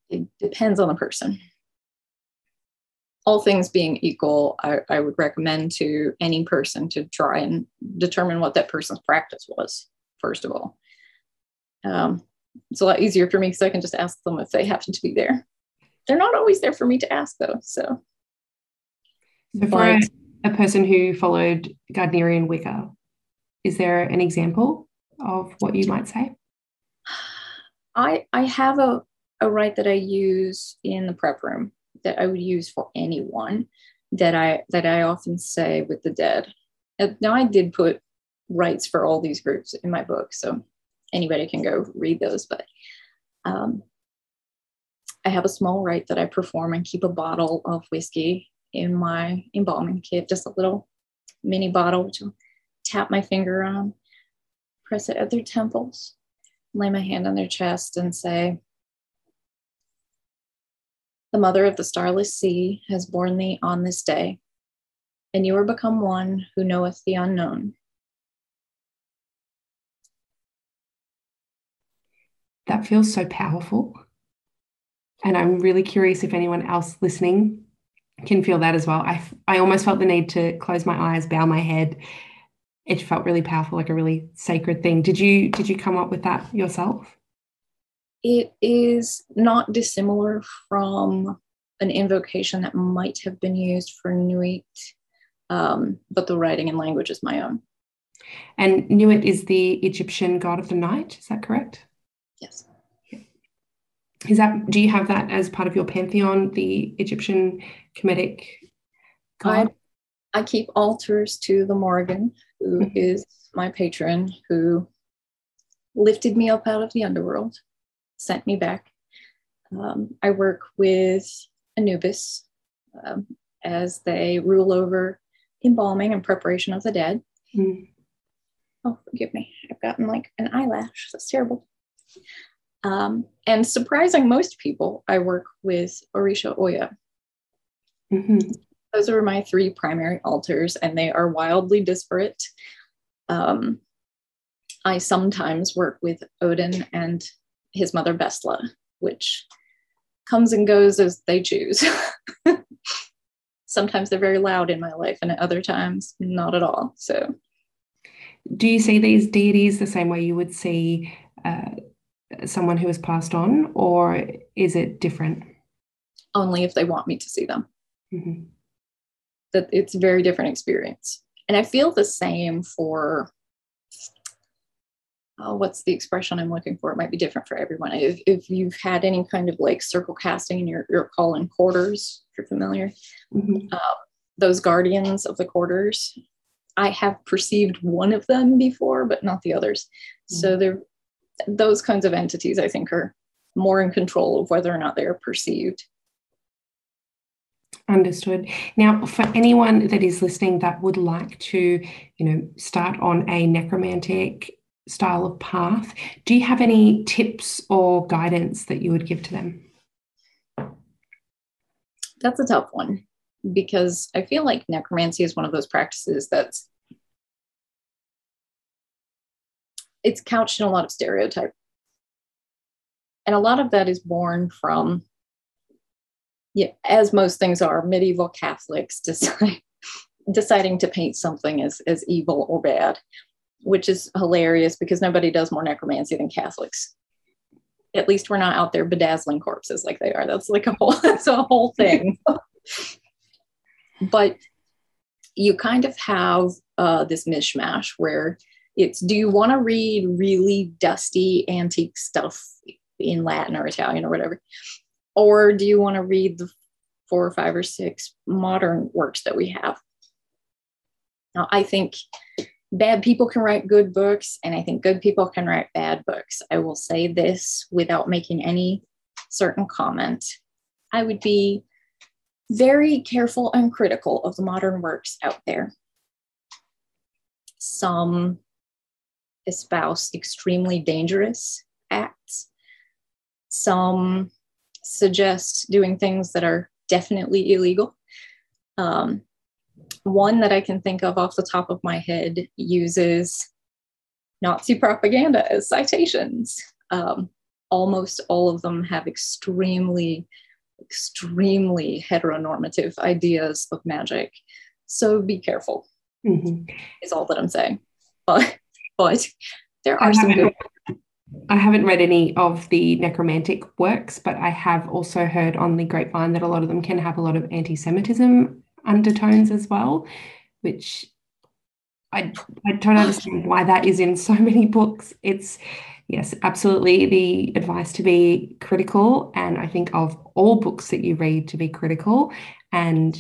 It depends on the person all things being equal, I, I would recommend to any person to try and determine what that person's practice was, first of all. Um, it's a lot easier for me because I can just ask them if they happen to be there. They're not always there for me to ask, though. So, so for a, a person who followed Gardnerian Wicca, is there an example of what you might say? I I have a, a rite that I use in the prep room that I would use for anyone that I that I often say with the dead. Now I did put rites for all these groups in my book, so anybody can go read those. But um, I have a small rite that I perform and keep a bottle of whiskey in my embalming kit, just a little mini bottle, which I'll tap my finger on, press it at their temples, lay my hand on their chest, and say, The mother of the starless sea has borne thee on this day, and you are become one who knoweth the unknown. That feels so powerful. And I'm really curious if anyone else listening can feel that as well. I, I almost felt the need to close my eyes, bow my head. It felt really powerful, like a really sacred thing. Did you did you come up with that yourself? It is not dissimilar from an invocation that might have been used for Nuit, um, but the writing and language is my own. And Nuit is the Egyptian god of the night. Is that correct? Yes. Is that do you have that as part of your pantheon, the Egyptian Kemetic god? I, I keep altars to the Morrigan, who mm-hmm. is my patron, who lifted me up out of the underworld, sent me back. Um, I work with Anubis um, as they rule over embalming and preparation of the dead. Mm. Oh, forgive me. I've gotten like an eyelash. That's terrible. Um, and surprising most people, I work with Orisha Oya. Mm-hmm. Those are my three primary altars, and they are wildly disparate. Um, I sometimes work with Odin and his mother Bestla, which comes and goes as they choose. sometimes they're very loud in my life, and at other times, not at all. So, do you see these deities the same way you would see uh, someone who has passed on, or is it different? Only if they want me to see them. Mm-hmm. That it's a very different experience. And I feel the same for oh, what's the expression I'm looking for? It might be different for everyone. If, if you've had any kind of like circle casting in your, your call in quarters, if you're familiar, mm-hmm. uh, those guardians of the quarters, I have perceived one of them before, but not the others. Mm-hmm. So they're those kinds of entities, I think, are more in control of whether or not they are perceived. Understood. Now, for anyone that is listening that would like to, you know, start on a necromantic style of path, do you have any tips or guidance that you would give to them? That's a tough one because I feel like necromancy is one of those practices that's it's couched in a lot of stereotype. And a lot of that is born from, yeah, as most things are, medieval Catholics decide, deciding to paint something as, as evil or bad, which is hilarious because nobody does more necromancy than Catholics. At least we're not out there bedazzling corpses like they are. That's like a whole, that's a whole thing. but you kind of have uh, this mishmash where it's do you want to read really dusty antique stuff in Latin or Italian or whatever? Or do you want to read the four or five or six modern works that we have? Now, I think bad people can write good books, and I think good people can write bad books. I will say this without making any certain comment. I would be very careful and critical of the modern works out there. Some espouse extremely dangerous acts. Some suggest doing things that are definitely illegal. Um, one that I can think of off the top of my head uses Nazi propaganda as citations. Um, almost all of them have extremely extremely heteronormative ideas of magic. So be careful, mm-hmm. is all that I'm saying. But, but there are some good. I haven't read any of the necromantic works, but I have also heard on the grapevine that a lot of them can have a lot of anti Semitism undertones as well, which I, I don't understand why that is in so many books. It's, yes, absolutely the advice to be critical. And I think of all books that you read to be critical. And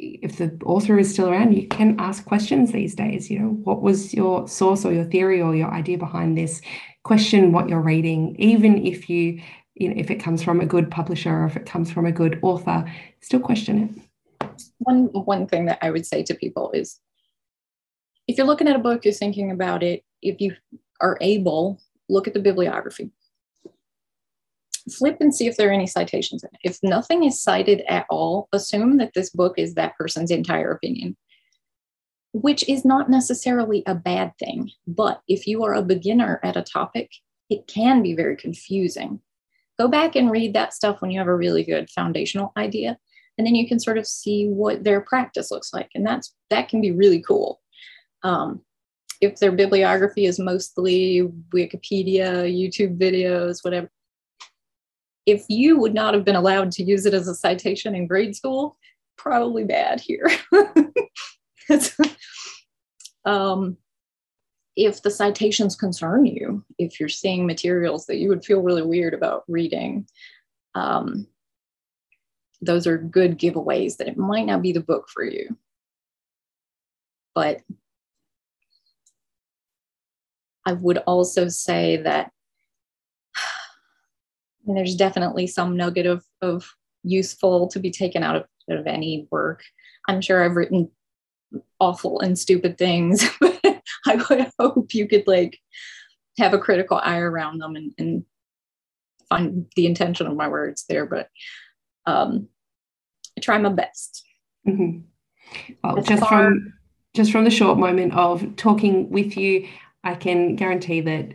if the author is still around, you can ask questions these days. You know, what was your source or your theory or your idea behind this? Question what you're reading, even if you, you know, if it comes from a good publisher or if it comes from a good author, still question it. One one thing that I would say to people is if you're looking at a book, you're thinking about it, if you are able, look at the bibliography. Flip and see if there are any citations in it. If nothing is cited at all, assume that this book is that person's entire opinion, which is not necessarily a bad thing. But if you are a beginner at a topic, it can be very confusing. Go back and read that stuff when you have a really good foundational idea, and then you can sort of see what their practice looks like. And that's that can be really cool. Um, if their bibliography is mostly Wikipedia, YouTube videos, whatever, if you would not have been allowed to use it as a citation in grade school, probably bad here. um, if the citations concern you, if you're seeing materials that you would feel really weird about reading, um, those are good giveaways that it might not be the book for you. But I would also say that there's definitely some nugget of, of useful to be taken out of, of any work. I'm sure I've written awful and stupid things, but I would hope you could like have a critical eye around them and, and find the intention of my words there. But um, I try my best. Mm-hmm. Well, just far, from just from the short moment of talking with you, I can guarantee that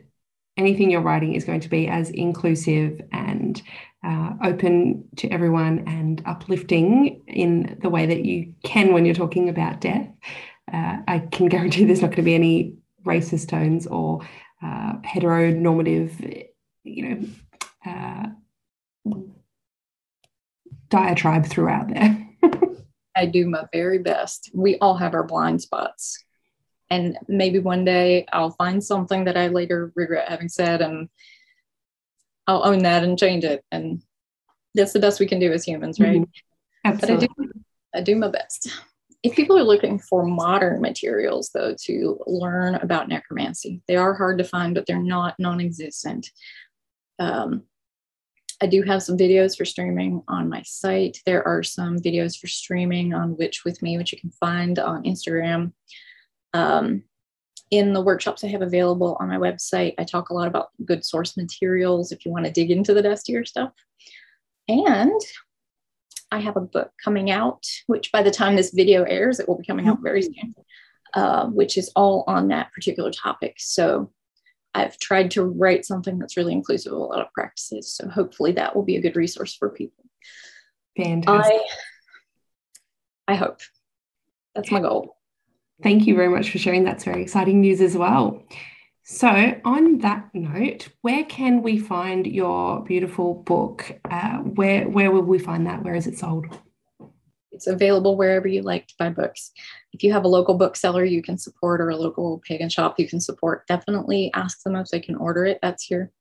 anything you're writing is going to be as inclusive and uh, open to everyone and uplifting in the way that you can when you're talking about death. Uh, I can guarantee there's not going to be any racist tones or uh, heteronormative, you know, uh, diatribe throughout there. I do my very best. We all have our blind spots and maybe one day I'll find something that I later regret having said and I'll own that and change it. And that's the best we can do as humans, right? Mm-hmm. Absolutely. But I do, I do my best. If people are looking for modern materials, though, to learn about necromancy, they are hard to find, but they're not non existent. Um, I do have some videos for streaming on my site. There are some videos for streaming on Witch with Me, which you can find on Instagram. Um, in the workshops I have available on my website, I talk a lot about good source materials if you want to dig into the dustier stuff. And I have a book coming out, which by the time this video airs, it will be coming out very soon, uh, which is all on that particular topic. So I've tried to write something that's really inclusive of a lot of practices. So hopefully that will be a good resource for people. Fantastic. I, I hope. That's my goal. Thank you very much for sharing. That's very exciting news as well. So, on that note, where can we find your beautiful book? Uh, where where will we find that? Where is it sold? It's available wherever you like to buy books. If you have a local bookseller you can support or a local pagan shop you can support, definitely ask them if they can order it. That's your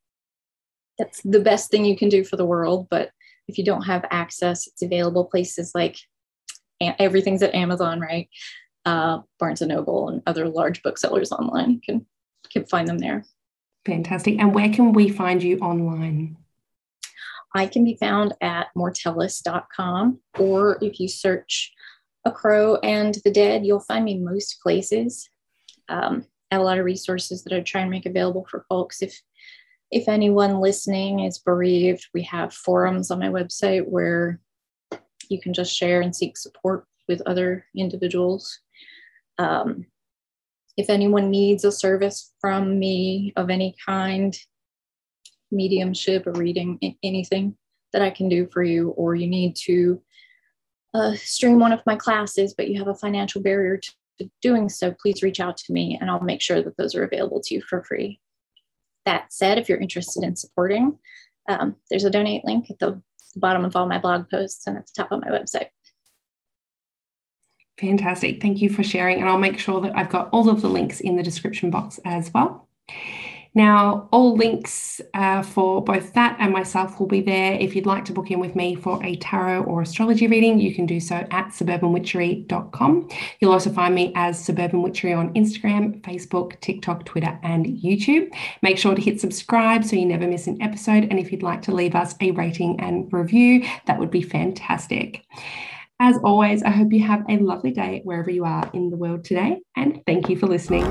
that's the best thing you can do for the world. But if you don't have access, it's available places like everything's at Amazon, right? Uh, Barnes and Noble and other large booksellers online. You can, can find them there. Fantastic. And where can we find you online? I can be found at mortellus.com, or if you search A Crow and the Dead, you'll find me most places. Um, I have a lot of resources that I try and make available for folks. If if anyone listening is bereaved, we have forums on my website where you can just share and seek support with other individuals um, if anyone needs a service from me of any kind, mediumship or reading, anything, that I can do for you, or you need to uh, stream one of my classes, but you have a financial barrier to, doing so, please reach out to me and I'll make sure that those are available to you for free. That said, if you're interested in supporting, um, there's a donate link at the bottom of all my blog posts and at the top of my website. Fantastic. Thank you for sharing. And I'll make sure that I've got all of the links in the description box as well. Now, all links uh, for both that and myself will be there. If you'd like to book in with me for a tarot or astrology reading, you can do so at suburbanwitchery.com. You'll also find me as Suburban Witchery on Instagram, Facebook, TikTok, Twitter, and YouTube. Make sure to hit subscribe so you never miss an episode. And if you'd like to leave us a rating and review, that would be fantastic. As always, I hope you have a lovely day wherever you are in the world today, and thank you for listening.